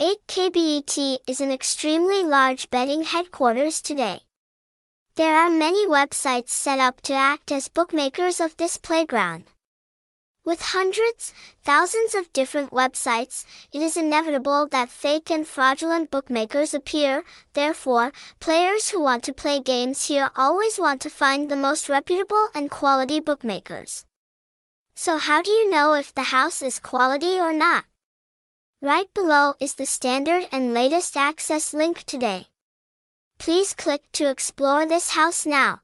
8KBET is an extremely large betting headquarters today. There are many websites set up to act as bookmakers of this playground. With hundreds, thousands of different websites, it is inevitable that fake and fraudulent bookmakers appear, therefore, players who want to play games here always want to find the most reputable and quality bookmakers. So how do you know if the house is quality or not? Right below is the standard and latest access link today. Please click to explore this house now.